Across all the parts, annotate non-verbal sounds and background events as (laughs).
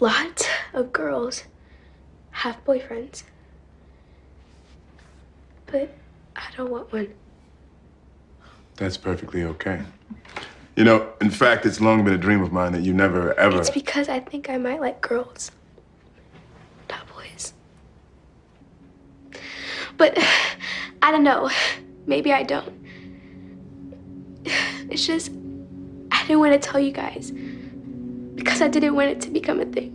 lots of girls have boyfriends. But I don't want one. That's perfectly okay. You know, in fact, it's long been a dream of mine that you never ever. It's because I think I might like girls, not boys. But (sighs) I don't know. Maybe I don't. (sighs) It's just, I didn't want to tell you guys because I didn't want it to become a thing.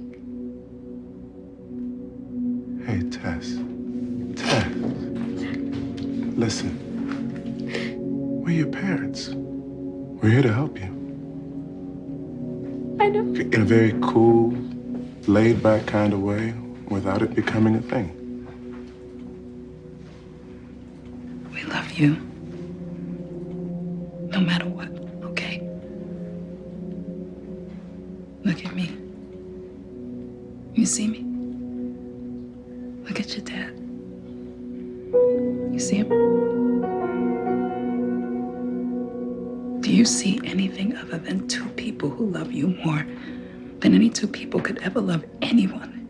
Hey, Tess. Tess. Listen. We're your parents. We're here to help you. I know. In a very cool, laid back kind of way without it becoming a thing. We love you. Anything other than two people who love you more than any two people could ever love anyone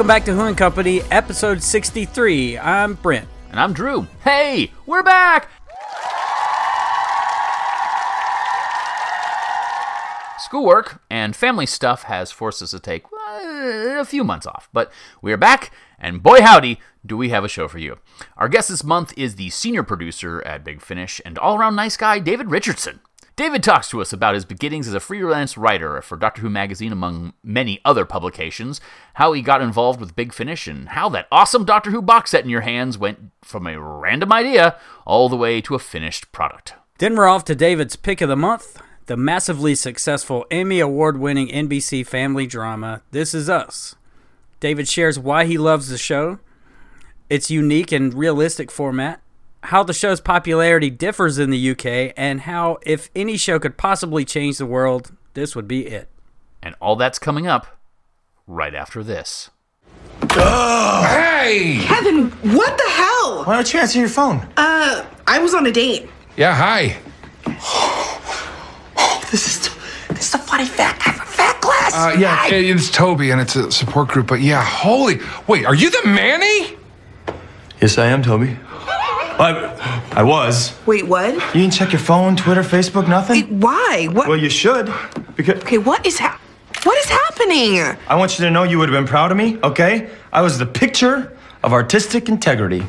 Welcome back to Who and Company, episode 63. I'm Brent. And I'm Drew. Hey, we're back! Schoolwork and family stuff has forced us to take uh, a few months off, but we're back, and boy howdy, do we have a show for you. Our guest this month is the senior producer at Big Finish and all around nice guy, David Richardson. David talks to us about his beginnings as a freelance writer for Doctor Who magazine, among many other publications, how he got involved with Big Finish, and how that awesome Doctor Who box set in your hands went from a random idea all the way to a finished product. Then we're off to David's pick of the month the massively successful Emmy Award winning NBC family drama, This Is Us. David shares why he loves the show, its unique and realistic format, how the show's popularity differs in the UK, and how, if any show could possibly change the world, this would be it. And all that's coming up right after this. Hey! Kevin, what the hell? Why don't you answer your phone? Uh, I was on a date. Yeah, hi. This is this is a funny fact. I have a fat glass. Uh, yeah, it- it's Toby and it's a support group, but yeah, holy. Wait, are you the Manny? Yes, I am, Toby. I, I was. Wait, what? You didn't check your phone, Twitter, Facebook, nothing? Wait, why? What? Well, you should. Because okay, what is hap? What is happening? I want you to know you would have been proud of me, okay? I was the picture of artistic integrity.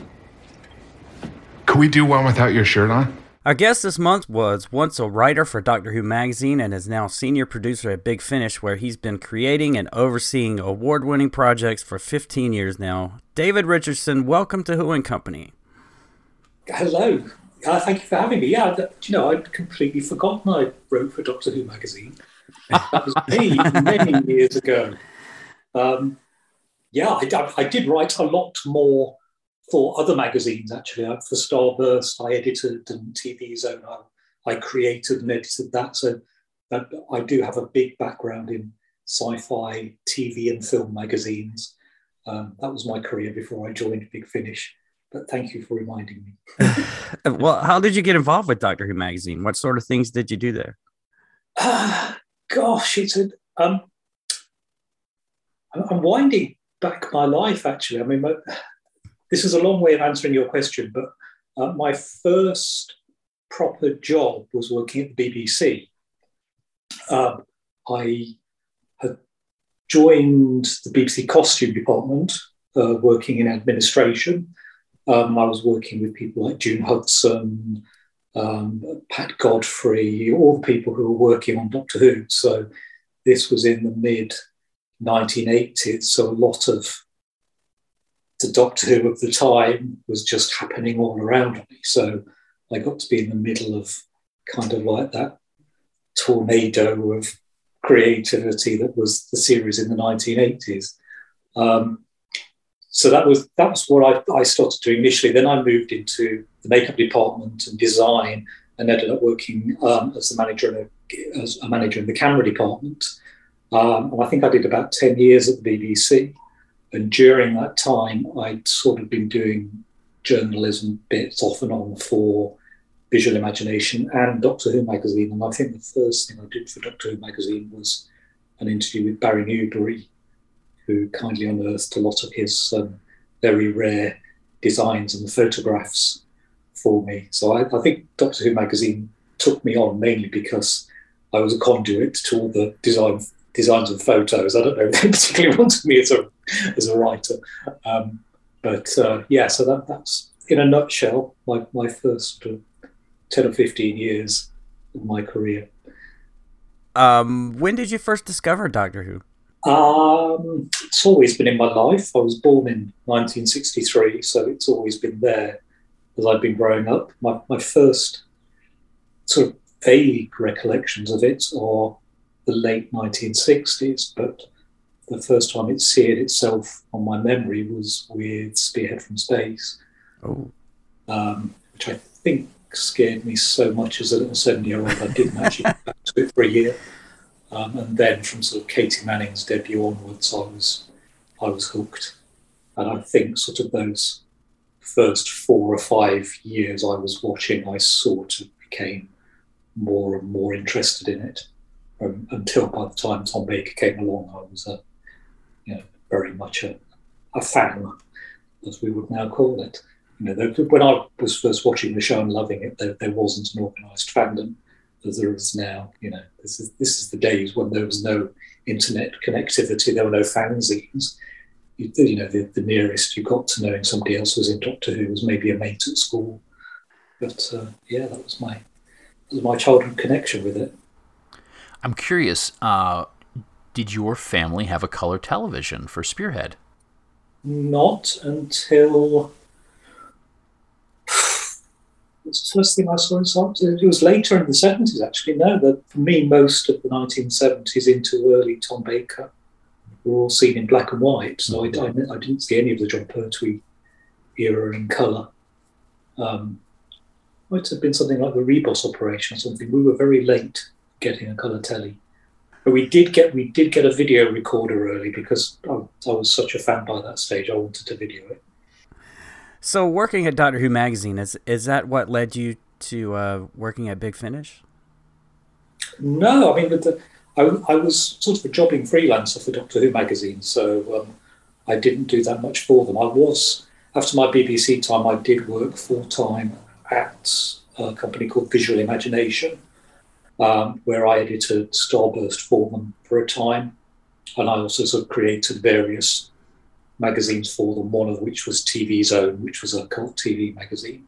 Could we do one without your shirt on? Our guest this month was once a writer for Doctor Who magazine and is now senior producer at Big Finish, where he's been creating and overseeing award winning projects for 15 years now. David Richardson, welcome to Who and Company. Hello. Uh, thank you for having me. Yeah, do you know, I'd completely forgotten I wrote for Doctor Who magazine. That was me (laughs) many years ago. Um, yeah, I, I- did write a lot more for other magazines, actually. Uh, For Starburst, I edited, and TV Zone, I, I created and edited that. So that, I do have a big background in sci fi, TV, and film magazines. Um, that was my career before I joined Big Finish. But thank you for reminding me. Uh, (laughs) Well, how did you get involved with Doctor Who magazine? What sort of things did you do there? Ah, (sighs) gosh, it's a. Um, I'm I'm winding back my life. Actually, I mean, my, (sighs) this is a long way of answering your question, but uh, my first proper job was working at the BBC. Um, I had joined the BBC costume department, uh, working in administration. Um, I was working with people like June Hudson, um, Pat Godfrey, all the people who were working on Doctor Who. So this was in the mid 1980s, so a lot of the Doctor Who of the time was just happening all around me. So I got to be in the middle of kind of like that tornado of creativity that was the series in the 1980s. Um, so that was that was what I, I started doing initially. Then I moved into the makeup department and design, and ended up working um, as the manager in a, as a manager in the camera department. Um, and I think I did about ten years at the BBC. And during that time, I'd sort of been doing journalism bits off and on for Visual Imagination and Doctor Who magazine. And I think the first thing I did for Doctor Who magazine was an interview with Barry Newbery, who kindly unearthed a lot of his um, very rare designs and photographs for me. So I, I, think Doctor Who magazine took me on mainly because I was a conduit to all the design designs and photos. I don't know if they (laughs) particularly wanted me as a as a writer, um, but uh, yeah. So that, that's in a nutshell my my first uh, ten or fifteen years of my career. Um, when did you first discover Doctor Who? Um, it's always been in my life. I was born in 1963, so it's always been there as I've been growing up. My, my first sort of vague recollections of it are the late 1960s, but the first time it seared itself on my memory was with Spearhead from Space, oh. um, which I think scared me so much as a little seven year old I didn't actually get back to it for a year. Um, and then from sort of Katy Manning's debut onwards, I was I was hooked. And I think sort of those first four or five years I was watching, I sort of became more and more interested in it. Um, until by the time Tom Baker came along, I was a, you know, very much a, a fan, as we would now call it. You know, when I was first watching the show and loving it, there, there wasn't an organised fandom as there is now. You know, this is this is the days when there was no internet connectivity, there were no fanzines. You, you know, the, the, nearest you got to knowing somebody else was in Doctor Who was maybe a mate at school. But uh, yeah, that was my that was my childhood connection with it. I'm curious. Uh, did your family have a color television for Spearhead? Not until the first thing I saw in science. It was later in the 70s, actually. No, that for me, most of the 1970s into early Tom Baker were all seen in black and white. So I, I, I didn't see any of the Jon Pertwee era in colour. Um, might have been something like the Ribos operation or something. We were very late getting a colour telly. But we did get we did get a video recorder early because I, I was such a fan by that stage. I wanted to video it. So, working at Doctor Who magazine is is that what led you to uh, working at Big Finish? No, I mean, the, I, I, was sort of a jobbing freelancer for Doctor Who magazine, so um, I didn't do that much for them. I was after my BBC time, I did work full time at a company called Visual Imagination, um, where I edited Starburst for them for a time, and I also sort of created various magazines for them, one of which was TV Zone, which was a cult TV magazine.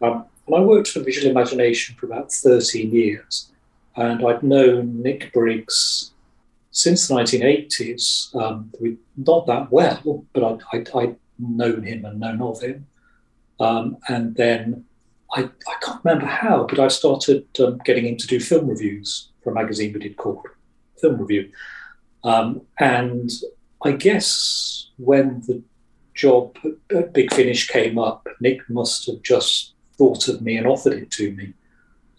Um, and I worked for Visual Imagination for about 13 years, and I'd known Nick Briggs since the 1980s. Um, not that well, but I'd, I'd, I'd, known him and known of him. Um, and then I, I, can't remember how, but I started um, getting him to do film reviews for a magazine we did called Film Review. Um, and I guess when the job at Big Finish came up, Nick must have just thought of me and offered it to me.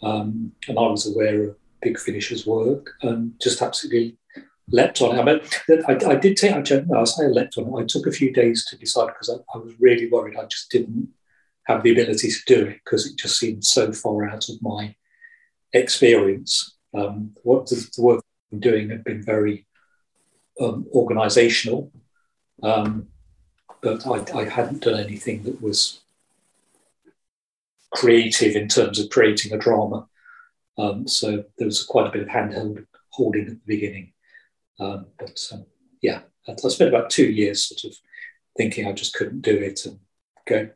Um, and I was aware of Big Finish's work and just absolutely leapt on it. I mean, I, I did take, I, no, I say I leapt on it. I took a few days to decide because I, I was really worried I just didn't have the ability to do it because it just seemed so far out of my experience. Um, what the, the work I'm doing had been very um, organisational, um, but I, I, hadn't done anything that was creative in terms of creating a drama. Um, so there was quite a bit of handheld holding at the beginning. Um, but um, yeah, I, I spent about two years sort of thinking I just couldn't do it and go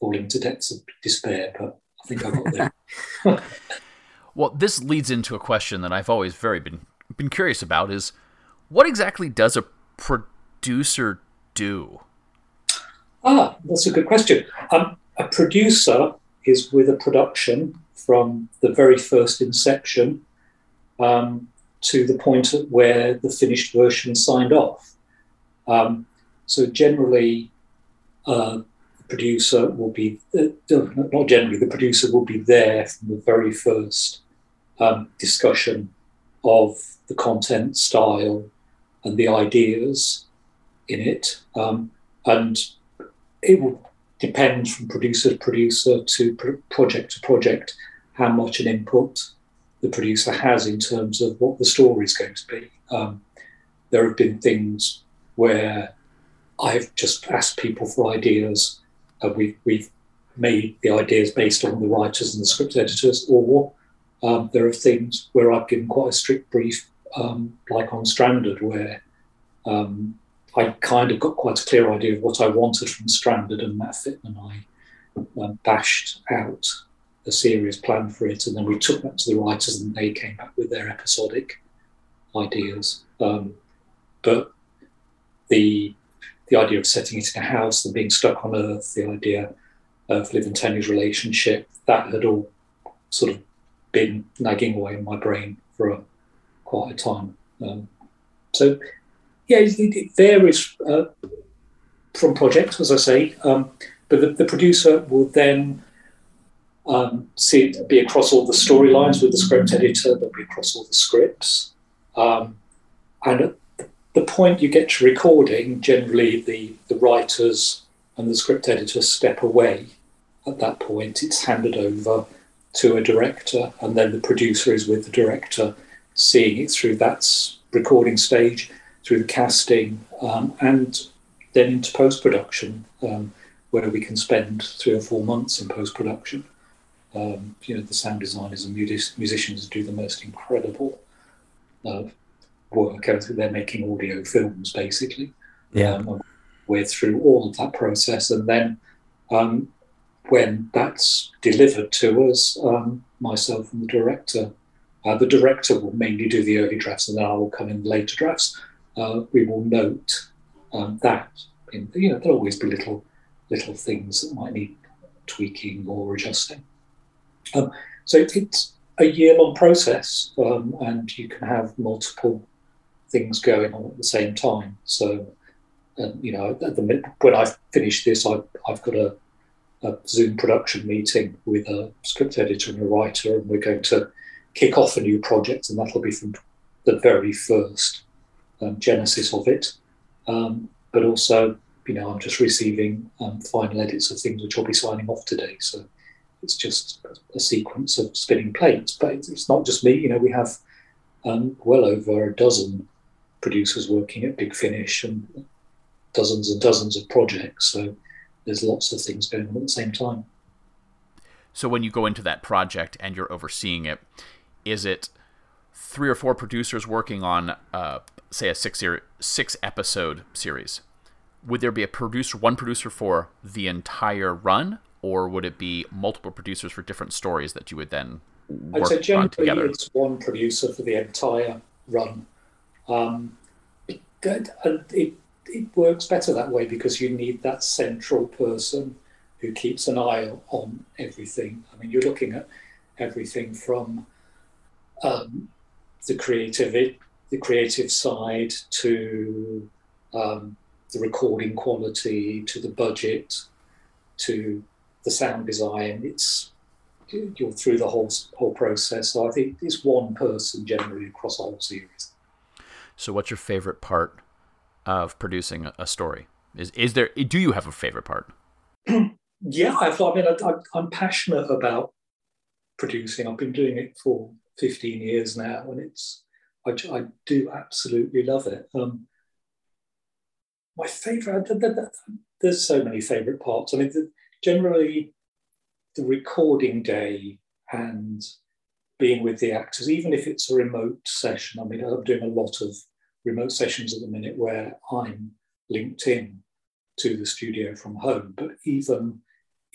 falling into depths of despair. But I think I got there. (laughs) (laughs) well, this leads into a question that I've always very been been curious about is what exactly does a producer do? Ah, that's a good question. Um, a producer is with a production from the very first inception um, to the point where the finished version signed off. Um, so generally, uh, the producer will be uh, not generally the producer will be there from the very first um, discussion of the content style and the ideas in it, um, and it will depend from producer to producer to pro- project to project how much an input the producer has in terms of what the story is going to be. Um, there have been things where I've just asked people for ideas, and we've, we've made the ideas based on the writers and the script editors, or um, there are things where I've given quite a strict brief, um, like on Stranded, where um, I kind of got quite a clear idea of what I wanted from Stranded, and Matt Fitton and I um, bashed out a serious plan for it, and then we took that to the writers, and they came back with their episodic ideas. Um, but the the idea of setting it in a house, and being stuck on Earth, the idea of Liv and Tania's relationship, that had all sort of been nagging away in my brain for a, quite a time. Um, so, yeah, it, it varies uh, from project, as I say, um, but the, the, producer will then um, see it be across all the storylines with the script editor, they'll be across all the scripts. Um, and at the point you get to recording, generally the, the writers and the script editor step away. At that point, it's handed over to a director, and then the producer is with the director, seeing it through that recording stage, through the casting, um, and then into post production, um, where we can spend three or four months in post production. Um, you know, the sound designers and music- musicians do the most incredible uh, work. They're making audio films, basically. Yeah. Um, we're through all of that process, and then um, when that's delivered to us, um, myself and the director, uh, the director will mainly do the early drafts, and then I will come in later drafts. Uh, we will note um, that. In, you know, there'll always be little little things that might need tweaking or adjusting. Um, so it's a year long process, um, and you can have multiple things going on at the same time. So, um, you know, at the, when I finish this, I, I've got a, a, Zoom production meeting with a script editor and a writer, and we're going to kick off a new project, and that'll be from the very first um, genesis of it. Um, but also, you know, I'm just receiving um, final edits of things which I'll be signing off today. So it's just a, sequence of spinning plates. But it's, it's, not just me. You know, we have um, well over a dozen producers working at Big Finish and dozens and dozens of projects. So there's lots of things going on at the same time. So when you go into that project and you're overseeing it, is it three or four producers working on, uh, say, a six ser- six episode series? Would there be a producer, one producer for the entire run, or would it be multiple producers for different stories that you would then work I'd say generally on together? it's one producer for the entire run. Um, it, it, it works better that way because you need that central person who keeps an eye on everything. I mean, you're looking at everything from um, the creative the creative side to um, the recording quality to the budget to the sound design. It's you're through the whole whole process. So I think it's one person generally across a whole series. So, what's your favorite part of producing a story? Is is there? Do you have a favorite part? (clears throat) yeah, I've, I mean, I, am passionate about producing. I've been doing it for 15 years now, and it's I, I do absolutely love it. Um, my favorite. There's so many favorite parts. I mean, the, generally, the recording day and being with the actors, even if it's a remote session. I mean, I'm doing a lot of remote sessions at the minute where I'm linked in to the studio from home. But even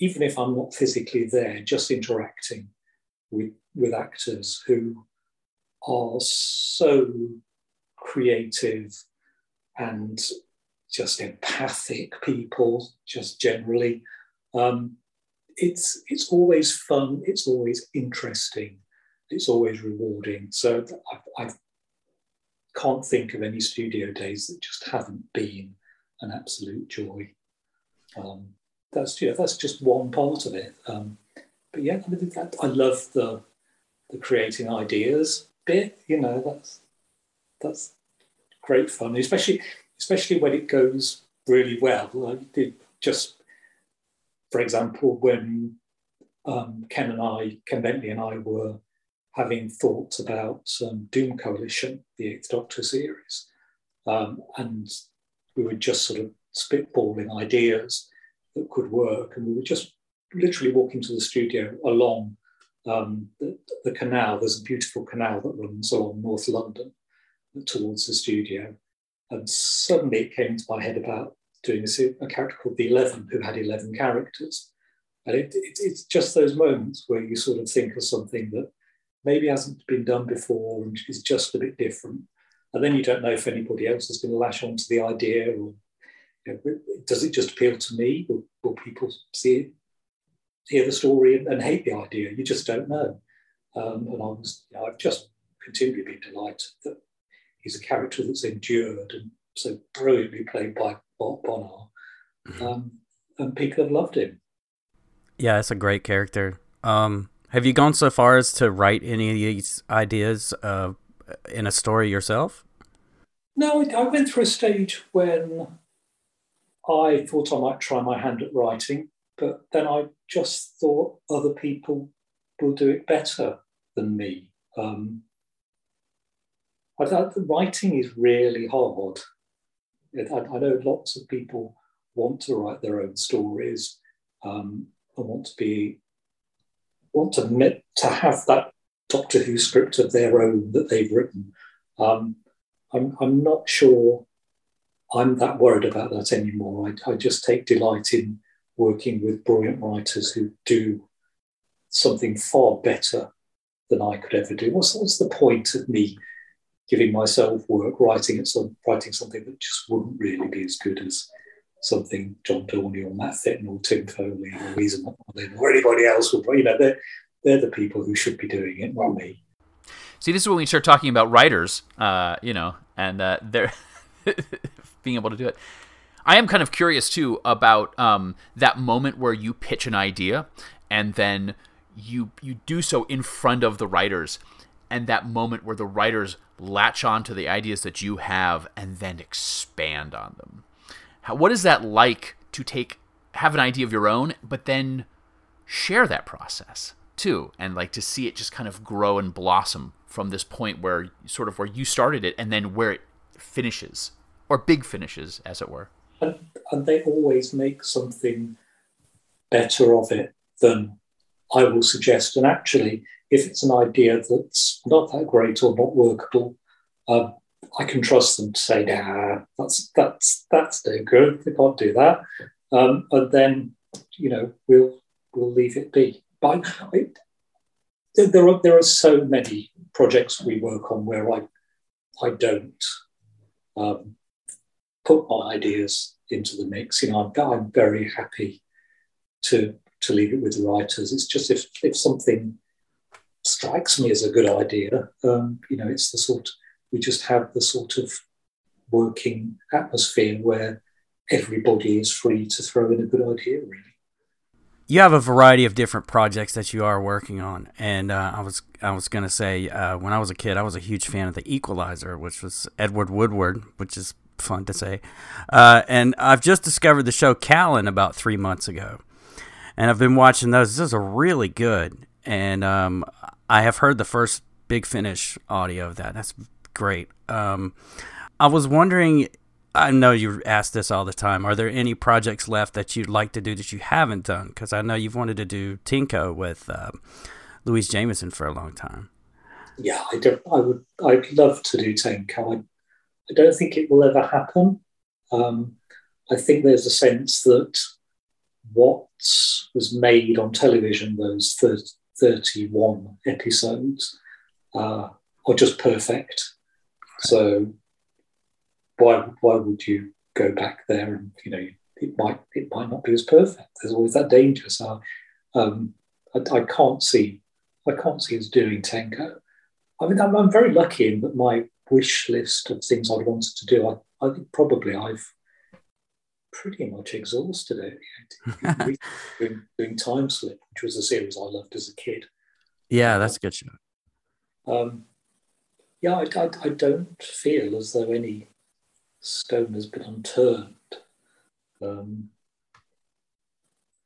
even if I'm not physically there, just interacting with with actors who are so creative and just empathic people, just generally. Um, it's it's always fun. It's always interesting. It's always rewarding. So I, I can't think of any studio days that just haven't been an absolute joy. Um, that's yeah, that's just one part of it. Um, but yeah, I, mean, that, I love the the creating ideas bit. You know, that's that's great fun, especially especially when it goes really well. Like did just for example, when um, Ken and I, Ken Bentley and I were having thoughts about um, Doom Coalition, the Eighth Doctor series, um, and we were just sort of spitballing ideas that could work, and we were just literally walking to the studio along um, the, the, canal. There's a beautiful canal that runs along North London towards the studio, and suddenly it came into my head about doing a, a character called the Eleven, who had eleven characters, and it, it, it's just those moments where you sort of think of something that maybe hasn't been done before and is just a bit different, and then you don't know if anybody else is going to lash onto the idea or you know, does it just appeal to me? Will, will people see it, hear the story and, and, hate the idea? You just don't know. Um, and I was, you know, I've just continually been delighted that he's a character that's endured and so brilliantly played by Bob Bonnar. Mm-hmm. Um, and people have loved him. Yeah, it's a great character. Um, have you gone so far as to write any of these ideas uh, in a story yourself? No, I went through a stage when I thought I might try my hand at writing, but then I just thought other people will do it better than me. Um, I thought the writing is really hard. I, I, know lots of people want to write their own stories um, and want to be want to to have that Doctor Who script of their own that they've written. Um, I'm, I'm not sure I'm that worried about that anymore. I, I just take delight in working with brilliant writers who do something far better than I could ever do. What's, what's the point of me giving myself work, writing some, writing something that just wouldn't really be as good as something John Dorney or Matt Fitton or Tim Foley or McMullen or anybody else would, you know, they're, they're the people who should be doing it, not me. See, this is when we start talking about writers, uh, you know, and uh, they're (laughs) being able to do it. I am kind of curious too about um, that moment where you pitch an idea and then you you do so in front of the writers, and that moment where the writers latch on to the ideas that you have and then expand on them. How, what is that like to take have an idea of your own, but then share that process too, and like to see it just kind of grow and blossom from this point where sort of where you started it and then where it finishes or big finishes, as it were. And, and they always make something better of it than I will suggest. And actually, if it's an idea that's not that great or not workable, um, I can trust them to say, "Nah, that's that's that's no good. They can't do that." Um, and then, you know, we'll we'll leave it be. But I, there are there are so many projects we work on where I I don't um, put my ideas into the mix. You know, I'm, I'm very happy to to leave it with the writers. It's just if if something strikes me as a good idea, um, you know, it's the sort we just have the sort of working atmosphere where everybody is free to throw in a good idea. Really you have a variety of different projects that you are working on, and uh, I was I was gonna say uh, when I was a kid, I was a huge fan of The Equalizer, which was Edward Woodward, which is fun to say, uh, and I've just discovered the show Callan about three months ago, and I've been watching those. Those are really good, and um, I have heard the first Big Finish audio of that. That's great. Um, I was wondering I know you ask this all the time. Are there any projects left that you'd like to do that you haven't done? Because I know you've wanted to do Tenko with uh, Louise Jameson for a long time. Yeah, I don't. I would. I'd love to do Tenko. I, I don't think it will ever happen. Um, I think there's a sense that what was made on television, those 30, 31 episodes, uh, are just perfect. So why why would you go back there and you know it might it might not be as perfect. There's always that danger. So um, I, I, can't see I can't see us doing Tenko. I mean, I'm, I'm, very lucky in that my wish list of things I wanted to do. I, I think probably I've pretty much exhausted it. (laughs) doing, doing Time Slip, which was a series I loved as a kid. Yeah, that's a good show. Um, yeah, I, I, I, don't feel as though any stone has been unturned. Um,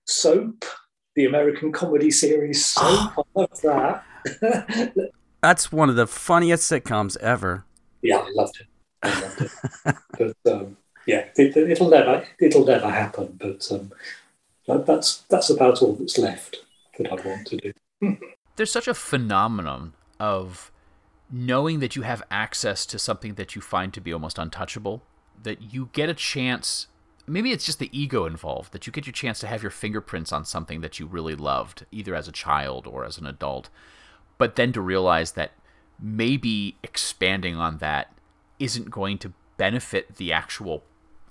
Soap, the American comedy series Soap, (sighs) I love that. (laughs) That's one of the funniest sitcoms ever. Yeah, I loved it. I loved it. but um, yeah, it, will never it'll never happen. But um, that's that's about all that's left that I want to do. There's such a phenomenon of knowing that you have access to something that you find to be almost untouchable, that you get a chance. Maybe it's just the ego involved that you get your chance to have your fingerprints on something that you really loved, either as a child or as an adult. But then to realize that maybe expanding on that isn't going to benefit the actual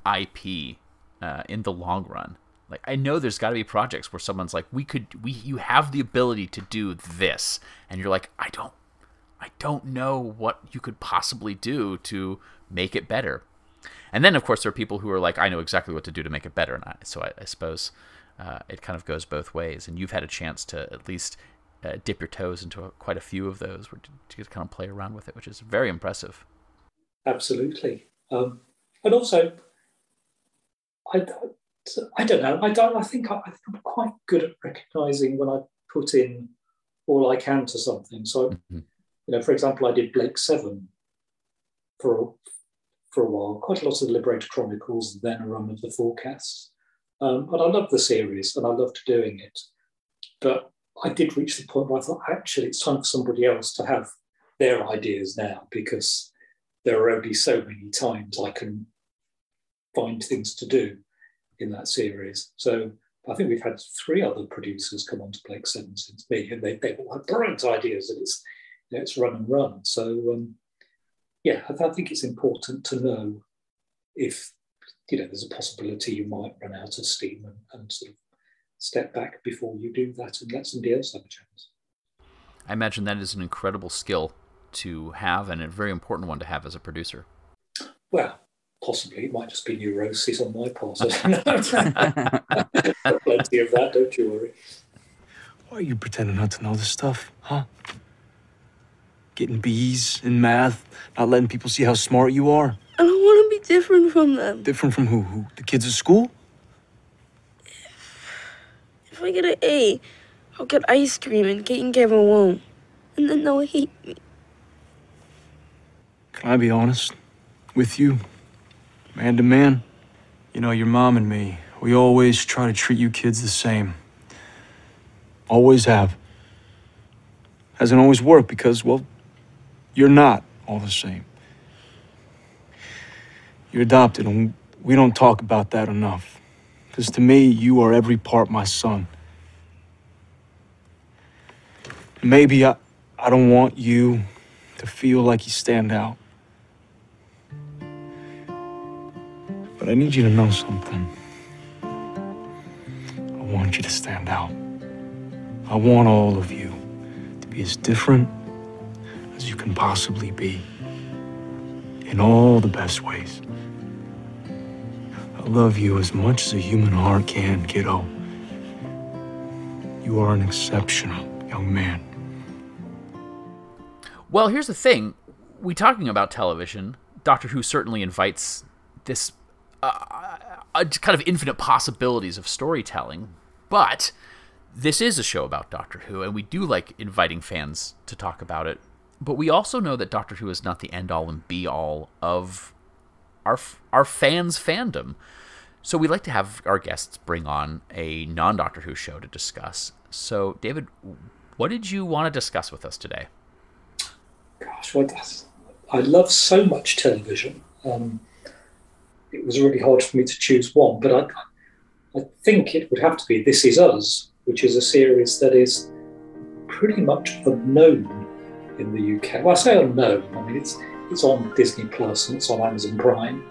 IP uh, in the long run. Like I know there's got to be projects where someone's like, we could, we, you have the ability to do this, and you're like, I don't I don't know what you could possibly do to make it better. And then, of course, there are people who are like, I know exactly what to do to make it better. And I, so I, I suppose uh, it kind of goes both ways. And you've had a chance to at least uh, dip your toes into a, quite a few of those to, to, kind of play around with it, which is very impressive. Absolutely. Um, and also, I, I don't know. I don't. I think I, I think I'm quite good at recognizing when I put in all I can to something. So mm-hmm. You know, for example, I did Blake Seven for a, for a while, quite a lot of the Liberator Chronicles, then a run of the full casts. Um, and I loved the series and I loved doing it. But I did reach the point where I thought, actually, it's time for somebody else to have their ideas now because there are only so many times I can find things to do in that series. So I think we've had three other producers come on to Blake Seven since me, and they, they all had brilliant ideas. And it's let's run and run. So um, yeah, I, I, think it's important to know if you know there's a possibility you might run out of steam and, and sort of step back before you do that and let somebody else have a chance. I imagine that is an incredible skill to have and a very important one to have as a producer. Well, possibly it might just be neurosis on my part. (laughs) (laughs) Plenty of that, don't you worry. Why are you pretending not to know this stuff, huh? Getting B's in math, not letting people see how smart you are. I don't want to be different from them. Different from who? Who? The kids at school? If, I get an A, I'll get ice cream and Kate and Kevin won't. And then they'll hate me. Can I be honest with you? Man to man? You know, your mom and me, we always try to treat you kids the same. Always have. Hasn't always worked because, well, you're not all the same. You're adopted, and we don't talk about that enough. Because to me, you are every part my son. Maybe I, I don't want you to feel like you stand out. But I need you to know something. I want you to stand out. I want all of you to be as different as you can possibly be in all the best ways. I love you as much as a human heart can, kiddo. You are an exceptional young man. Well, here's the thing. We talking about television. Doctor Who certainly invites this uh, uh, kind of infinite possibilities of storytelling, but this is a show about Doctor Who, and we do like inviting fans to talk about it but we also know that Doctor Who is not the end all and be all of our our fans' fandom. So we like to have our guests bring on a non Doctor Who show to discuss. So, David, what did you want to discuss with us today? Gosh, well, I love so much television. Um, it was really hard for me to choose one, but I, I think it would have to be This Is Us, which is a series that is pretty much unknown in the UK. Well, I say unknown. I mean, it's it's on Disney Plus and it's on Amazon Prime,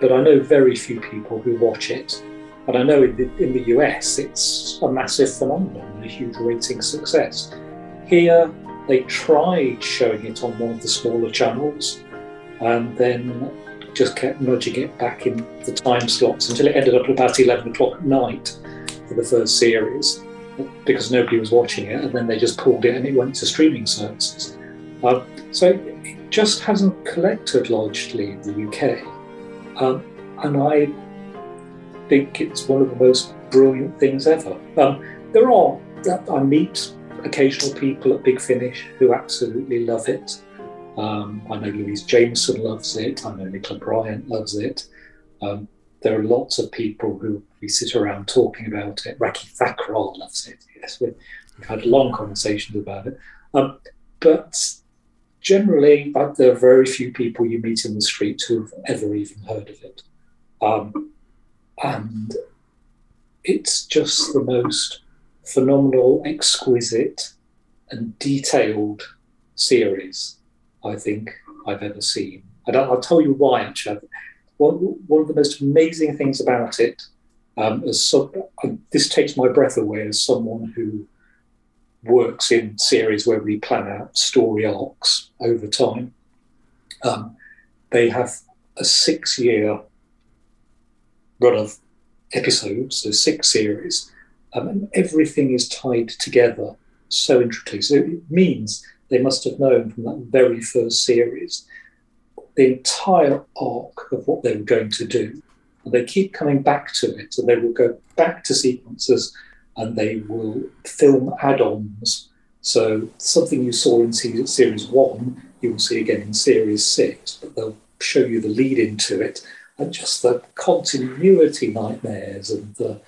but I know very few people who watch it. And I know in the, in the US it's a massive phenomenon a huge rating success. Here, they tried showing it on one of the smaller channels and then just kept nudging it back in the time slots until it ended up at about 11 o'clock at night for the first series because nobody was watching it, and then they just pulled it and it went to streaming services. Um, so just hasn't collected largely in the UK. Um, and I think it's one of the most brilliant things ever. Um, there are, I meet occasional people at Big Finish who absolutely love it. Um, I know Louise Jameson loves it. I know Nicola Bryant loves it. Um, there are lots of people who we sit around talking about it. Rakhee Thakrar loves it. Yes, we've had long conversations about it. Um, but generally, but there are very few people you meet in the street who've ever even heard of it. Um, and it's just the most phenomenal, exquisite, and detailed series I think I've ever seen. And I'll, tell you why, actually. One, one of the most amazing things about it, um, as some, this takes my breath away as someone who works in series where we plan out story arcs over time. Um, they have a six year run of episodes, so six series, um, and everything is tied together so intricately. So it means they must have known from that very first series the entire arc of what they were going to do. And they keep coming back to it, and they will go back to sequences and they will film add ons. So, something you saw in series one, you will see again in series six, but they'll show you the lead into it and just the continuity nightmares and the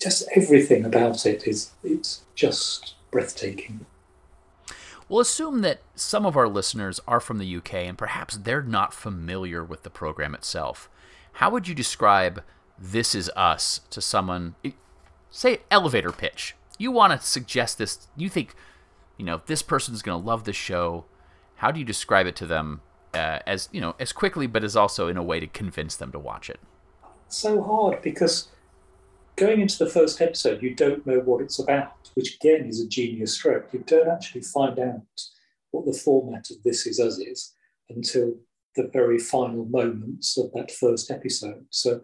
just everything about it is it's just breathtaking. We'll assume that some of our listeners are from the UK and perhaps they're not familiar with the program itself. How would you describe This Is Us to someone, say, elevator pitch? You want to suggest this, you think, you know, this person's going to love this show. How do you describe it to them uh, as, you know, as quickly, but as also in a way to convince them to watch it? So hard because going into the first episode, you don't know what it's about, which again is a genius stroke. You don't actually find out what the format of This Is Us is until the very final moments of that first episode. So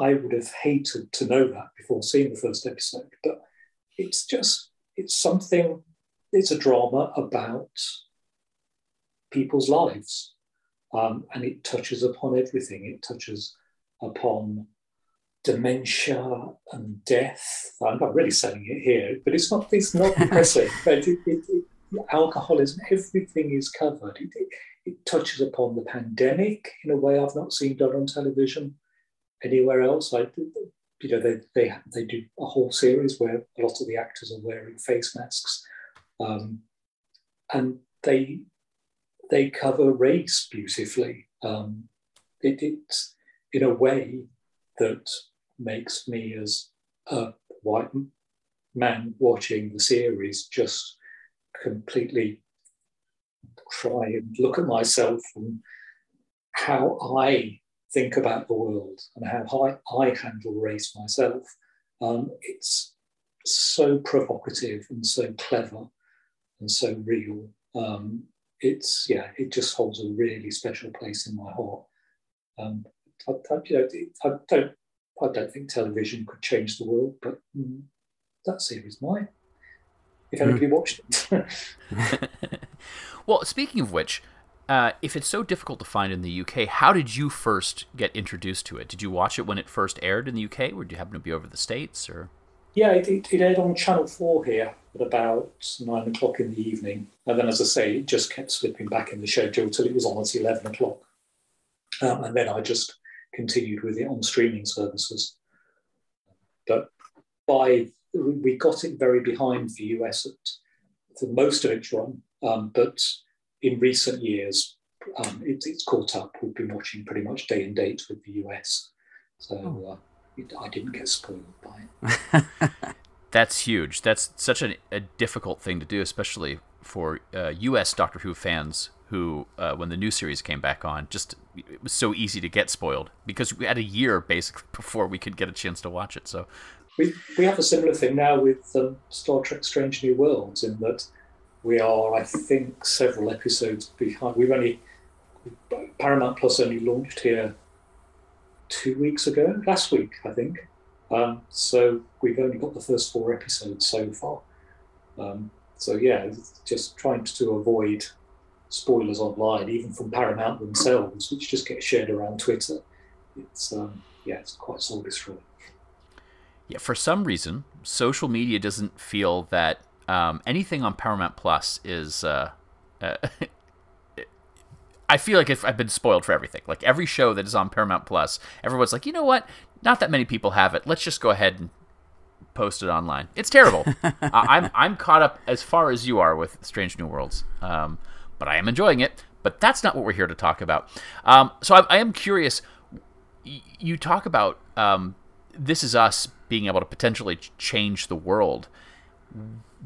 I would have hated to know that before seeing the first episode, but it's just, it's something, it's a drama about people's lives. Um, and it touches upon everything. It touches upon dementia and death. I'm not really saying it here, but it's not it's not (laughs) depressing. but it, it, it, alcoholism, everything is covered. It, it, touches upon the pandemic in a way I've not seen done on television anywhere else. I, you know, they, they they do a whole series where a lot of the actors are wearing face masks, um, and they they cover race beautifully. Um, it, it's in a way that makes me as a white man watching the series just completely try and look at myself and how I think about the world and how I, I handle race myself. Um, it's so provocative and so clever and so real. Um, it's yeah, it just holds a really special place in my heart. Um, I, I, you know, I don't I don't think television could change the world, but mm, that series might. If anybody mm. watched it. (laughs) (laughs) well, speaking of which, uh, if it's so difficult to find in the UK, how did you first get introduced to it? Did you watch it when it first aired in the UK, or did you happen to be over the States? or? Yeah, it, it, aired on Channel 4 here at about nine o'clock in the evening. And then, as I say, it just kept slipping back in the schedule till it was on at 11 o'clock. Um, and then I just continued with it on streaming services. But by we got it very behind the US for most of its run, um, but in recent years, um, it, it's caught up. We've been watching pretty much day and date with the US, so oh. uh, it, I didn't get spoiled by it. (laughs) That's huge. That's such a, a difficult thing to do, especially for uh, U.S. Doctor Who fans who, uh, when the new series came back on, just it was so easy to get spoiled because we had a year basically (laughs) before we could get a chance to watch it. So We, we have a similar thing now with um, Star Trek Strange New Worlds in that we are, I think, several episodes behind. We've only, Paramount Plus only launched here two weeks ago, last week, I think. Um, so we've only got the first four episodes so far. Um, so yeah, just trying to avoid spoilers online, even from Paramount themselves, which just get shared around Twitter. It's um, yeah, it's quite soul destroying. Yeah, for some reason, social media doesn't feel that um, anything on Paramount Plus is. Uh, uh, (laughs) I feel like if I've been spoiled for everything. Like every show that is on Paramount Plus, everyone's like, you know what? Not that many people have it. Let's just go ahead and post it online. It's terrible. (laughs) uh, I'm I'm caught up as far as you are with Strange New Worlds, um, but I am enjoying it. But that's not what we're here to talk about. Um, so I, I, am curious. Y- you talk about um, this is us being able to potentially change the world.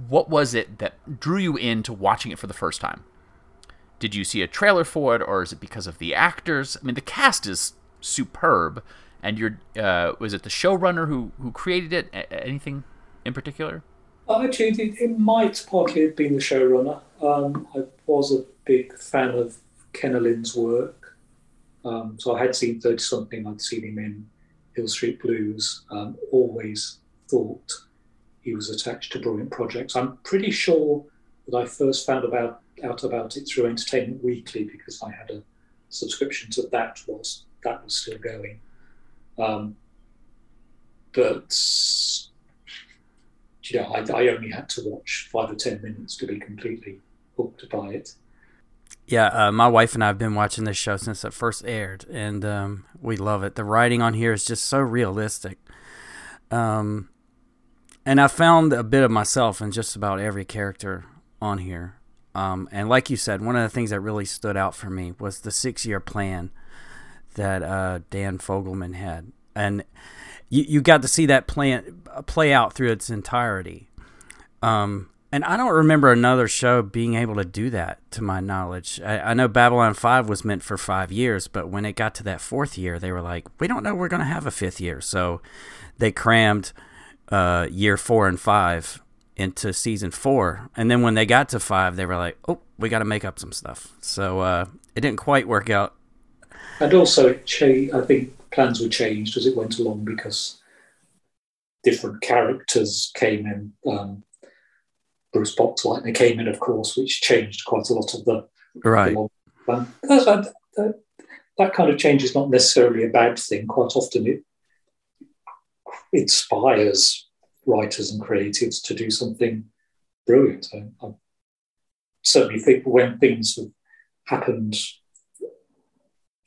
What was it that drew you into watching it for the first time? Did you see a trailer for it, or is it because of the actors? I mean, the cast is superb, and you're uh, was it the showrunner who who created it? A- anything in particular? Uh, actually, it, it might partly have been the showrunner. Um, I was a big fan of Ken Olin's work, um, so I had seen Thirty Something. I'd seen him in Hill Street Blues. Um, always thought he was attached to brilliant projects. I'm pretty sure that I first found about out about it through Entertainment Weekly because I had a subscription to that was that was still going. Um, but you know, I, I, only had to watch five or ten minutes to be completely hooked by it. Yeah, uh, my wife and I have been watching this show since it first aired, and um, we love it. The writing on here is just so realistic. Um, and I found a bit of myself in just about every character on here. Um, and like you said, one of the things that really stood out for me was the six year plan that uh, Dan Fogelman had. And you, you got to see that plan play out through its entirety. Um, and I don't remember another show being able to do that, to my knowledge. I, I, know Babylon 5 was meant for five years, but when it got to that fourth year, they were like, we don't know we're going to have a fifth year. So they crammed uh, year four and five into season four. And then when they got to five, they were like, oh, we got to make up some stuff. So uh, it didn't quite work out. And also, it cha- I think plans were changed as it went along because different characters came in. Um, Bruce Boxleitner came in, of course, which changed quite a lot of the right. The. That, that, that kind of change is not necessarily a bad thing. Quite often, it inspires writers and creatives to do something brilliant. I, I certainly think when things have happened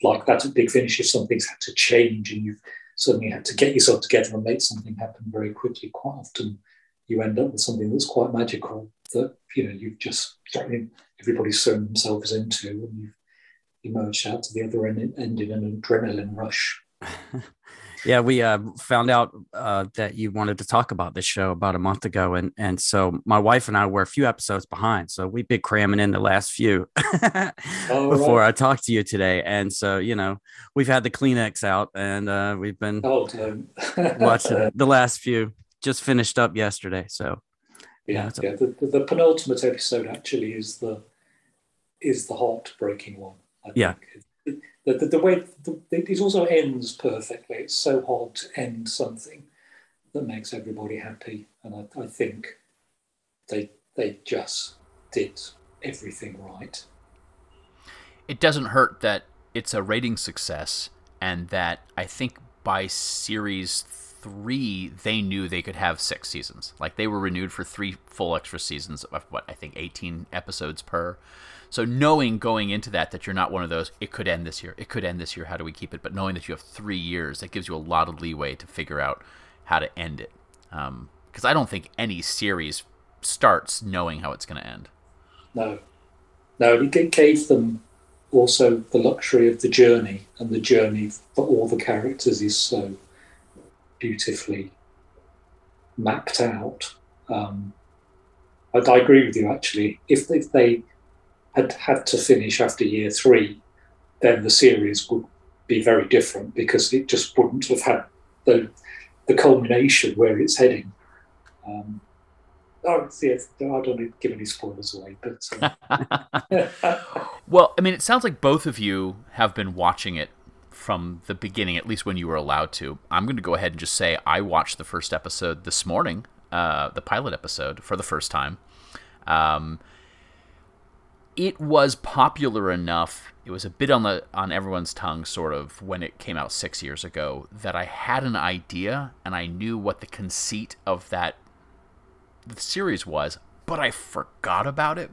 like that at Big Finish, if something's had to change and you've suddenly had to get yourself together and make something happen very quickly, quite often you end up with something that's quite magical that you know you've just everybody's thrown themselves into and you've emerged out to the other end, end in an adrenaline rush. (laughs) yeah, we uh, found out uh, that you wanted to talk about this show about a month ago, and and so my wife and I were a few episodes behind, so we've been cramming in the last few (laughs) before right. I talked to you today, and so you know we've had the Kleenex out, and uh, we've been oh, (laughs) watching the last few. Just finished up yesterday, so yeah, yeah. yeah. The, the, penultimate episode actually is the is the heartbreaking one. I yeah. Think the, the, the way the, it also ends perfectly. It's so hard to end something that makes everybody happy, and I, I think they they just did everything right. It doesn't hurt that it's a rating success, and that I think by series three they knew they could have six seasons. Like they were renewed for three full extra seasons of what I think eighteen episodes per. So knowing going into that that you're not one of those, it could end this year, it could end this year. How do we keep it? But knowing that you have three years, that gives you a lot of leeway to figure out how to end it. Because um, I don't think any series starts knowing how it's going to end. No, no, it gave them also the luxury of the journey, and the journey for all the characters is so beautifully mapped out. Um, I, I agree with you actually. If, if they had had to finish after year three, then the series would be very different because it just wouldn't have had the the culmination where it's heading. Um, oh, yeah, I don't give any spoilers away, but. Uh, (laughs) (laughs) well, I mean, it sounds like both of you have been watching it from the beginning, at least when you were allowed to. I'm going to go ahead and just say I watched the first episode this morning, uh, the pilot episode, for the first time. Um, it was popular enough. It was a bit on the on everyone's tongue, sort of, when it came out six years ago, that I had an idea and I knew what the conceit of that series was, but I forgot about it.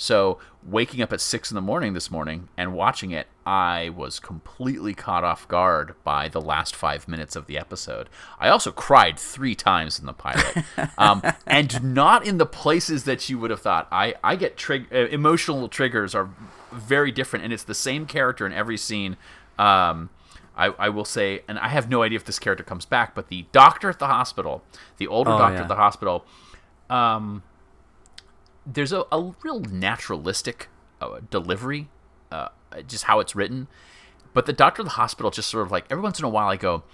So waking up at six in the morning this morning and watching it, I was completely caught off guard by the last five minutes of the episode. I also cried three times in the pilot, (laughs) um, and not in the places that you would have thought. I I get trig- uh, emotional triggers are very different, and it's the same character in every scene. Um, I, I, will say, and I have no idea if this character comes back, but the doctor at the hospital, the older Oh, doctor yeah. at the hospital, um, there's a, a real naturalistic uh, delivery, uh, just how it's written. But the doctor of the hospital just sort of like every once in a while I go,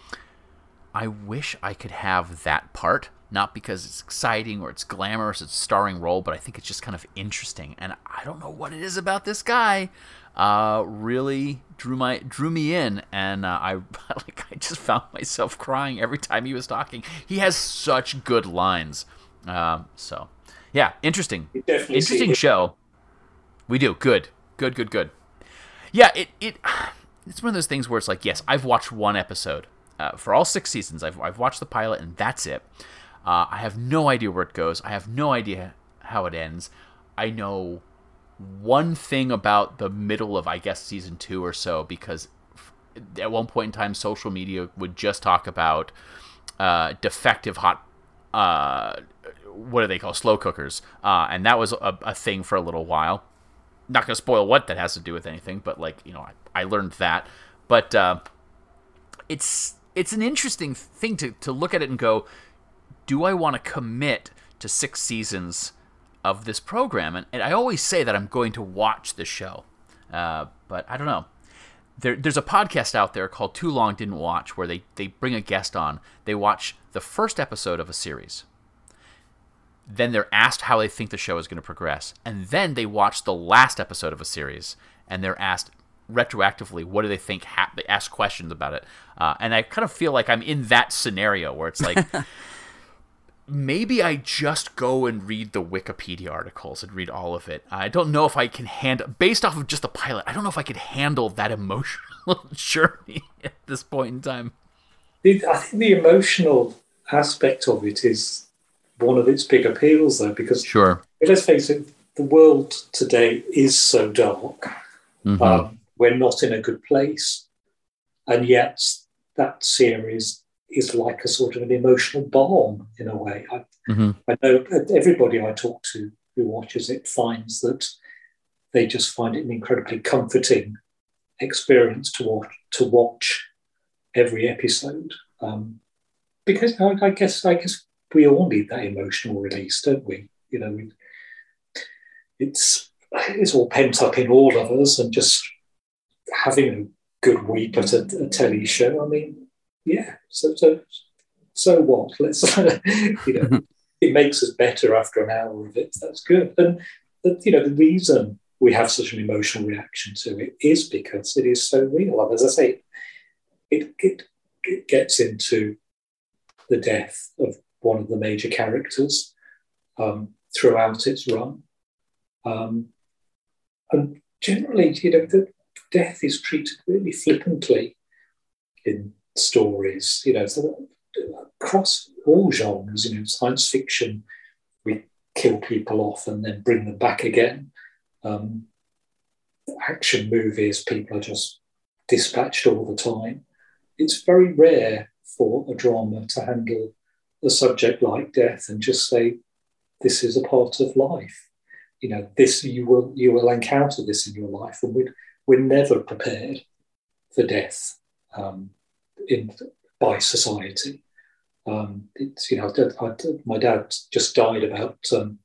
I wish I could have that part. Not because it's exciting or it's glamorous, it's starring role, but I think it's just kind of interesting. And I don't know what it is about this guy. Uh, really drew my drew me in, and uh, I (laughs) like I just found myself crying every time he was talking. He has such good lines. Um, so, yeah, interesting, definitely interesting show. We do good, good, good, good. Yeah, it it (sighs) it's one of those things where it's like, yes, I've watched one episode uh, for all six seasons. I've I've watched the pilot, and that's it. Uh, I have no idea where it goes. I have no idea how it ends. I know one thing about the middle of I guess season two or so because at one point in time, social media would just talk about uh, defective hot. Uh, what do they call slow cookers? Uh, and that was a, a thing for a little while. Not going to spoil what that has to do with anything, but like you know, I, I learned that. But uh, it's it's an interesting thing to to look at it and go, do I want to commit to six seasons of this program? And, and I always say that I'm going to watch the show, uh, but I don't know. There, there's a podcast out there called Too Long Didn't Watch where they, they bring a guest on. They watch the first episode of a series. Then they're asked how they think the show is going to progress. And then they watch the last episode of a series and they're asked retroactively what do they think ha- they ask questions about it uh, and i kind of feel like i'm in that scenario where it's like (laughs) maybe I just go and read the Wikipedia articles and read all of it. I don't know if I can handle, based off of just the pilot, I don't know if I could handle that emotional (laughs) journey at this point in time. I think the emotional aspect of it is one of its big appeals, though, because Sure. let's face it, the world today is so dark. Mhm. Um, we're not in a good place, and yet that series is like a sort of an emotional balm in a way. I, Mhm. I know everybody I talk to who watches it finds that they just find it an incredibly comforting experience to watch to watch every episode. Um, because I, I guess I guess we all need that emotional release, don't we? You know, we, it's it's all pent up in all of us, and just having a good week at a, a telly show. I mean, yeah. So so so what? Let's (laughs) you know, mm-hmm. it makes us better after an hour of it. That's good. And you know, the reason we have such an emotional reaction to it is because it is so real. And as I say, it, it, it gets into the death of one of the major characters um, throughout its run. Um, and generally, you know, the death is treated really flippantly in stories, you know, across all genres, you know, science fiction, we kill people off and then bring them back again. Um, action movies, people are just dispatched all the time. It's very rare for a drama to handle a subject like death and just say, this is a part of life. You know, this you will you will encounter this in your life, and we're, we're never prepared for death um, in by society. Um, it's you know, I, I, my dad just died about um,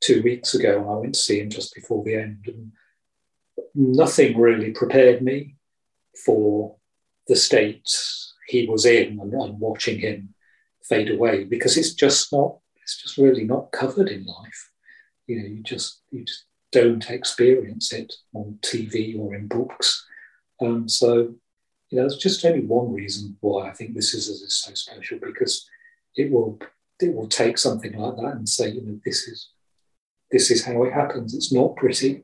two weeks ago, and I went to see him just before the end, and nothing really prepared me for the state he was in and, and watching him fade away because it's just not it's just really not covered in life. You know you just you just don't experience it on tv or in books. Um, so you know it's just only one reason why i think this is, is so special because it will it will take something like that and say you know this is this is how it happens. It's not pretty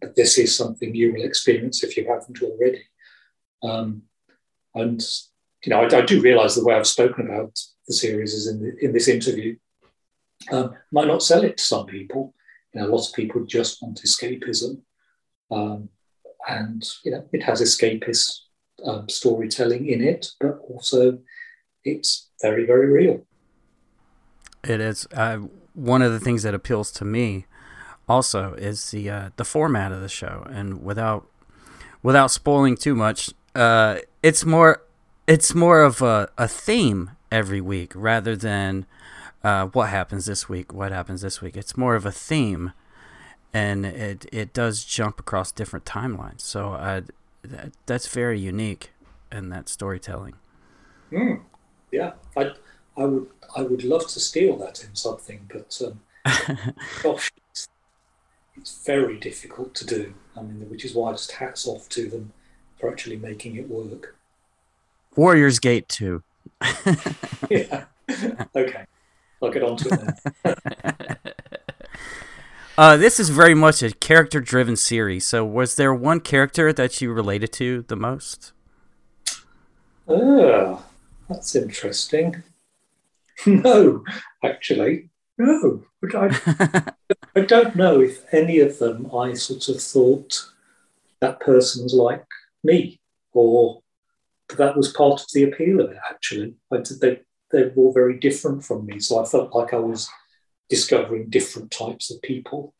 but this is something you will experience if you haven't already. Um, and you know I, I do realize the way i've spoken about the series is in, the, in this interview um, might not sell it to some people. You know, a lot of people just want escapism, um, and you know, it has escapist um, storytelling in it, but also it's very, very real. It is uh, one of the things that appeals to me. Also, is the uh, the format of the show, and without without spoiling too much, uh, it's more it's more of a, a theme every week rather than uh, what happens this week, what happens this week. It's more of a theme, and it it does jump across different timelines. So uh, that, that's very unique in that storytelling. Mm, yeah, I I would I would love to steal that in something, but um, (laughs) gosh, it's, it's very difficult to do. I mean, which is why I just hats off to them for actually making it work. Warriors Gate 2. (laughs) yeah. Okay. I'll get on to it then. (laughs) uh, this is very much a character driven series. So, was there one character that you related to the most? Oh, that's interesting. (laughs) No, actually, no. But I, I don't know if any of them I sort of thought that person's like me or that was part of the appeal of it. Actually, I, they they're all very different from me, so I felt like I was discovering different types of people.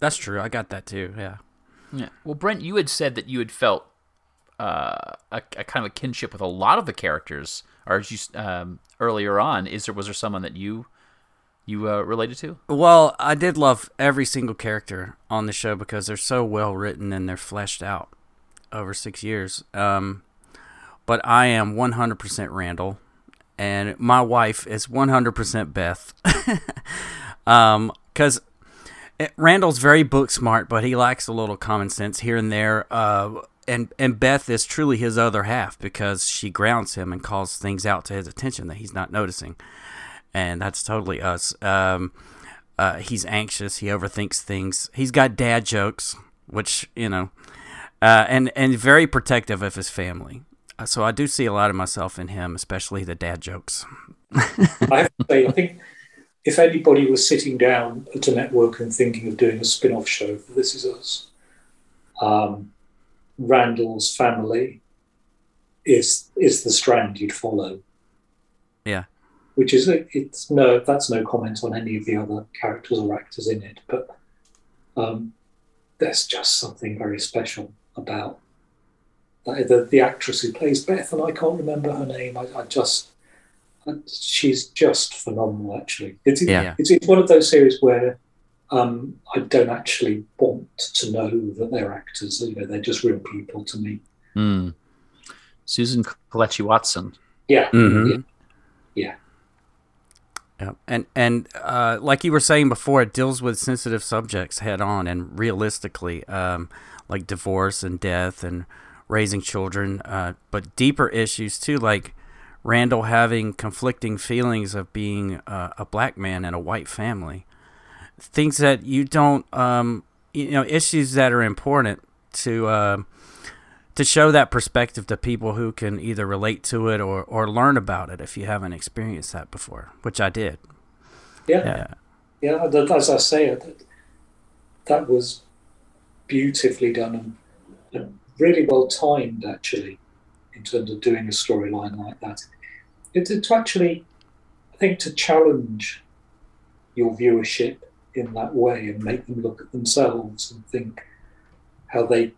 That's true. I got that too. Yeah. Yeah. Well, Brent, you had said that you had felt uh, a, a, kind of a kinship with a lot of the characters, or as you um, earlier on, is there was there someone that you you uh, related to? Well, I did love every single character on the show because they're so well written and they're fleshed out over six years. Um, but I am 100% Randall, and my wife is 100% Beth. (laughs) um, because Randall's very book smart, but he lacks a little common sense here and there. Uh, and and Beth is truly his other half because she grounds him and calls things out to his attention that he's not noticing, and that's totally us. Um, uh, he's anxious. He overthinks things. He's got dad jokes, which you know, uh, and and very protective of his family. Uh, so I do see a lot of myself in him, especially the dad jokes. I have to say, I think if anybody was sitting down at a network and thinking of doing a spin-off show for This Is Us, um, Randall's family is is the strand you'd follow. Yeah. Which is it's no that's no comment on any of the other characters or actors in it, but um, there's just something very special about the, the actress who plays Beth, and I can't remember her name. I, I just, I, she's just phenomenal. Actually, it's, yeah. it's, it's one of those series where um, I don't actually want to know that they're actors. You know, they're just real people to me. Mm. Susan Kelechi Watson. Yeah. Mm-hmm. yeah. Yeah. Yeah. And and uh, like you were saying before, it deals with sensitive subjects head on and realistically, um, like divorce and death and raising children, uh, but deeper issues too, like Randall having conflicting feelings of being uh, a black man in a white family. Things that you don't, um, you know, issues that are important to uh, to show that perspective to people who can either relate to it or, or learn about it if you haven't experienced that before, which I did. Yeah, yeah. yeah as I say, that, that was beautifully done and, and really well timed actually in terms of doing a storyline like that. It's to actually, I think, to challenge your viewership in that way and make them look at themselves and think how they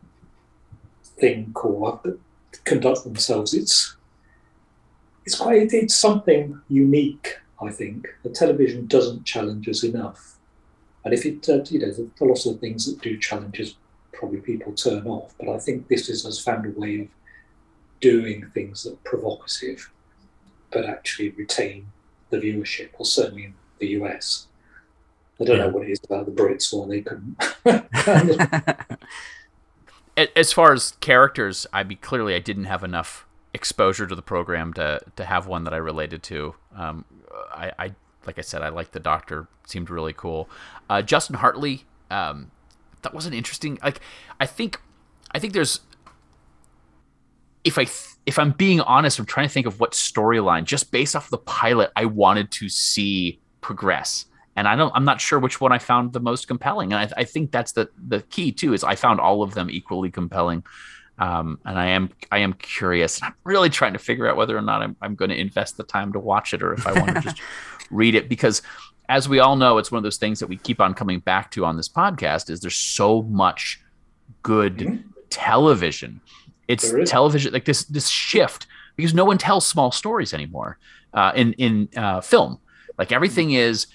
think or conduct themselves. It's it's quite it's something unique. I think the television doesn't challenge us enough And if it, uh, you know, the, a lot of things that do challenges probably people turn off, but I think this is, has found a way of doing things that are provocative, but actually retain the viewership, or certainly in the US. I don't know what it is about the Brits why they couldn't. (laughs) As far as characters, I mean, clearly I didn't have enough exposure to the program to to have one that I related to. Um, I, I like I said, I liked the Doctor; seemed really cool. Uh, Justin Hartley, um, that was an interesting. Like, I think, I think there's. If I th- if I'm being honest, I'm trying to think of what storyline just based off the pilot I wanted to see progress, and I don't. I'm not sure which one I found the most compelling, and I, I think that's the the key too. Is I found all of them equally compelling um, and I am I am curious. I'm really trying to figure out whether or not I'm I'm going to invest the time to watch it, or if I want to (laughs) just read it. Because, as we all know, it's one of those things that we keep on coming back to on this podcast. Is there's so much good television. It's television like this this shift because no one tells small stories anymore uh, in in uh, film. Like everything is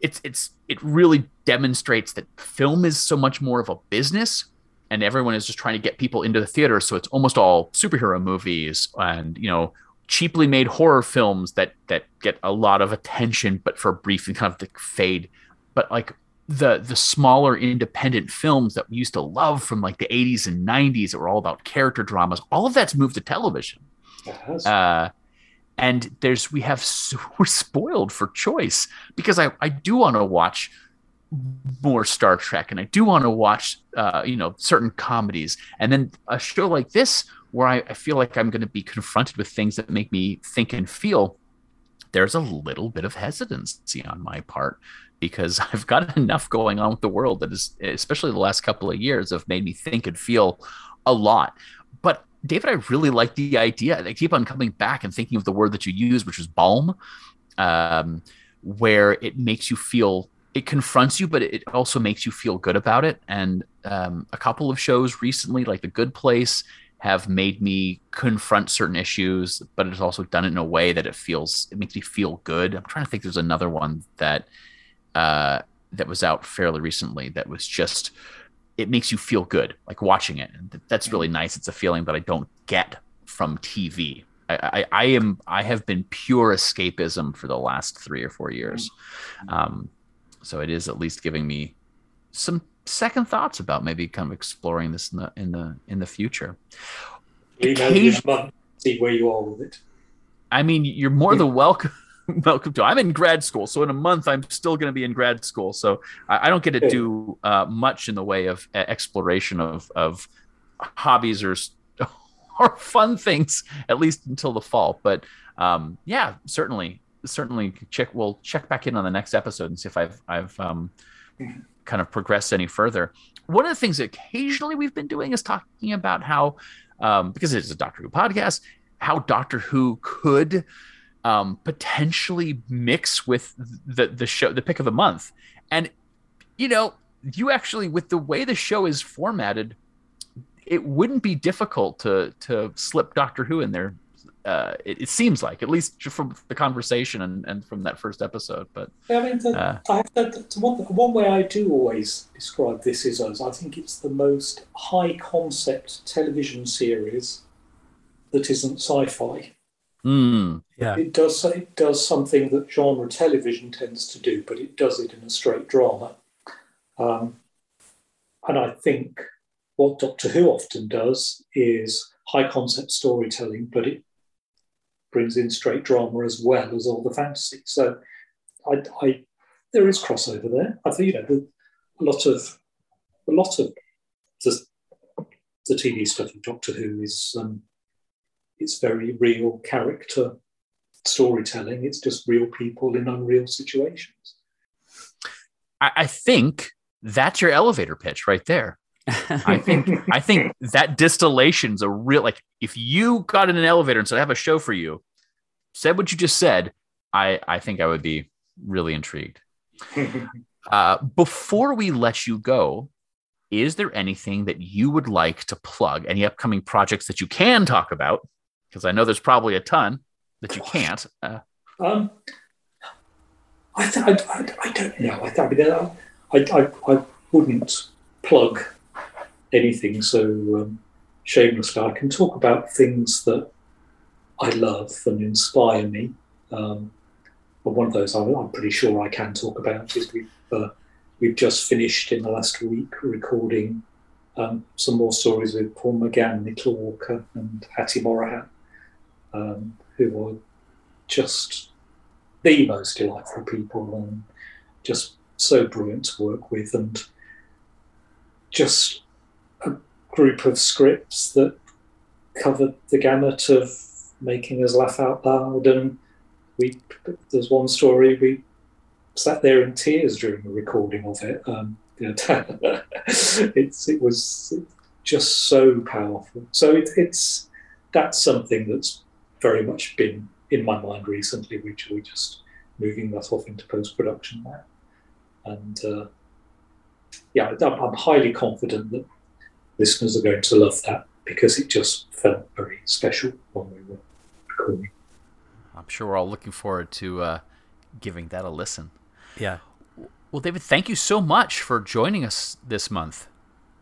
it's it's it really demonstrates that film is so much more of a business and everyone is just trying to get people into the theater so it's almost all superhero movies and you know cheaply made horror films that that get a lot of attention but for a brief and kind of the fade. But like the the smaller independent films that we used to love from like the 80s and 90s that were all about character dramas all of that's moved to television. Uh, and there's we have so, (laughs) we're spoiled for choice because I I do want to watch more Star Trek and I do want to watch uh, you know certain comedies and then a show like this where I, I feel like I'm going to be confronted with things that make me think and feel there's a little bit of hesitancy on my part because (laughs) I've got enough going on with the world that is especially the last couple of years have made me think and feel a lot but David, I really like the idea. I keep on coming back and thinking of the word that you used, which was balm, um, where it makes you feel, it confronts you, but it also makes you feel good about it. And um, a couple of shows recently, like The Good Place, have made me confront certain issues, but it's also done it in a way that it feels, it makes me feel good. I'm trying to think. There's another one that uh, that was out fairly recently that was just it makes you feel good like watching it and that's really nice it's a feeling that i don't get from tv I, I, I am i have been pure escapism for the last three or four years um, so it is at least giving me some second thoughts about maybe kind of exploring this in the in the in the future me in a see where you are with it. I mean, you're more than welcome. (laughs) Welcome to. I'm in grad school, so in a month I'm still going to be in grad school. So I, I don't get to do uh, much in the way of uh, exploration of of hobbies or (laughs) or fun things, at least until the fall. But um, yeah, certainly, certainly check. We'll check back in on the next episode and see if I've I've um, kind of progressed any further. One of the things occasionally we've been doing is talking about how, um, because it's a Doctor Who podcast, how Doctor Who could um, potentially mix with the the show, the pick of the month, and you know, you actually with the way the show is formatted, it wouldn't be difficult to to slip Doctor Who in there. Uh, it, it seems like, at least from the conversation and, and from that first episode. But Yeah, I mean, the, Uh. I have the, the one, one way I do always describe this is as I think it's the most high concept television series that isn't sci-fi. mm, Yeah. It does it does something that genre television tends to do, but it does it in a straight drama. Um, and I think what Doctor Who often does is high concept storytelling, but it brings in straight drama as well as all the fantasy. So I, I there is crossover there. I think you know the, a lot of a lot of the, the TV stuff of Doctor Who is um, it's very real character storytelling. It's just real people in unreal situations. I, I think that's your elevator pitch right there. (laughs) I think I think that distillation's a real like if you got in an elevator and said I have a show for you, said what you just said, I I think I would be really intrigued. (laughs) Uh, before we let you go, is there anything that you would like to plug? Any upcoming projects that you can talk about? Because I know there's probably a ton that you can't. Uh, Um, I, th- I, I, I don't know. I, th- I I, I, I, I wouldn't plug anything so um, shamelessly. I can talk about things that I love and inspire me. Um, but one of those I'm, I'm pretty sure I can talk about is we've, uh, we've just finished in the last week recording um, some more stories with Paul McGann, Nicola Walker, and Hattie Morahan, um, who are just the most delightful people and just so brilliant to work with, and just group of scripts that covered the gamut of making us laugh out loud. And we there's one story we sat there in tears during the recording of it. Um, (laughs) it's it was just so powerful. So it, it's that's something that's very much been in my mind recently. Which we're just moving that off into post production now, and uh, yeah, I'm, I'm highly confident that listeners are going to love that because it just felt very special when we were recording. I'm sure we're all looking forward to uh, giving that a listen. Yeah. Well, David, thank you so much for joining us this month.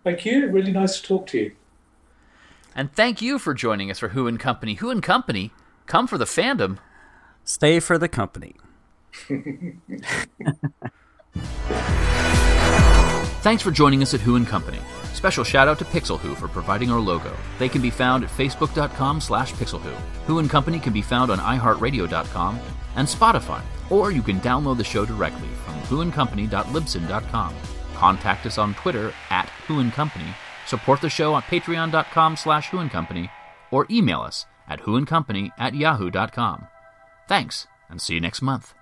Thank you. Really nice to talk to you. And thank you for joining us for Who and Company. Who and Company, come for the fandom. Stay for the company. (laughs) Thanks for joining us at Who and Company. Special shout out to Pixel Who for providing our logo. They can be found at facebook.com slash pixelwho. Who and Company can be found on iheartradio.com and Spotify, or you can download the show directly from whoandcompany.libsyn.com. Contact us on Twitter at Who and Company, support the show on patreon.com slash Who and Company, or email us at whoandcompany at yahoo.com. Thanks, and see you next month.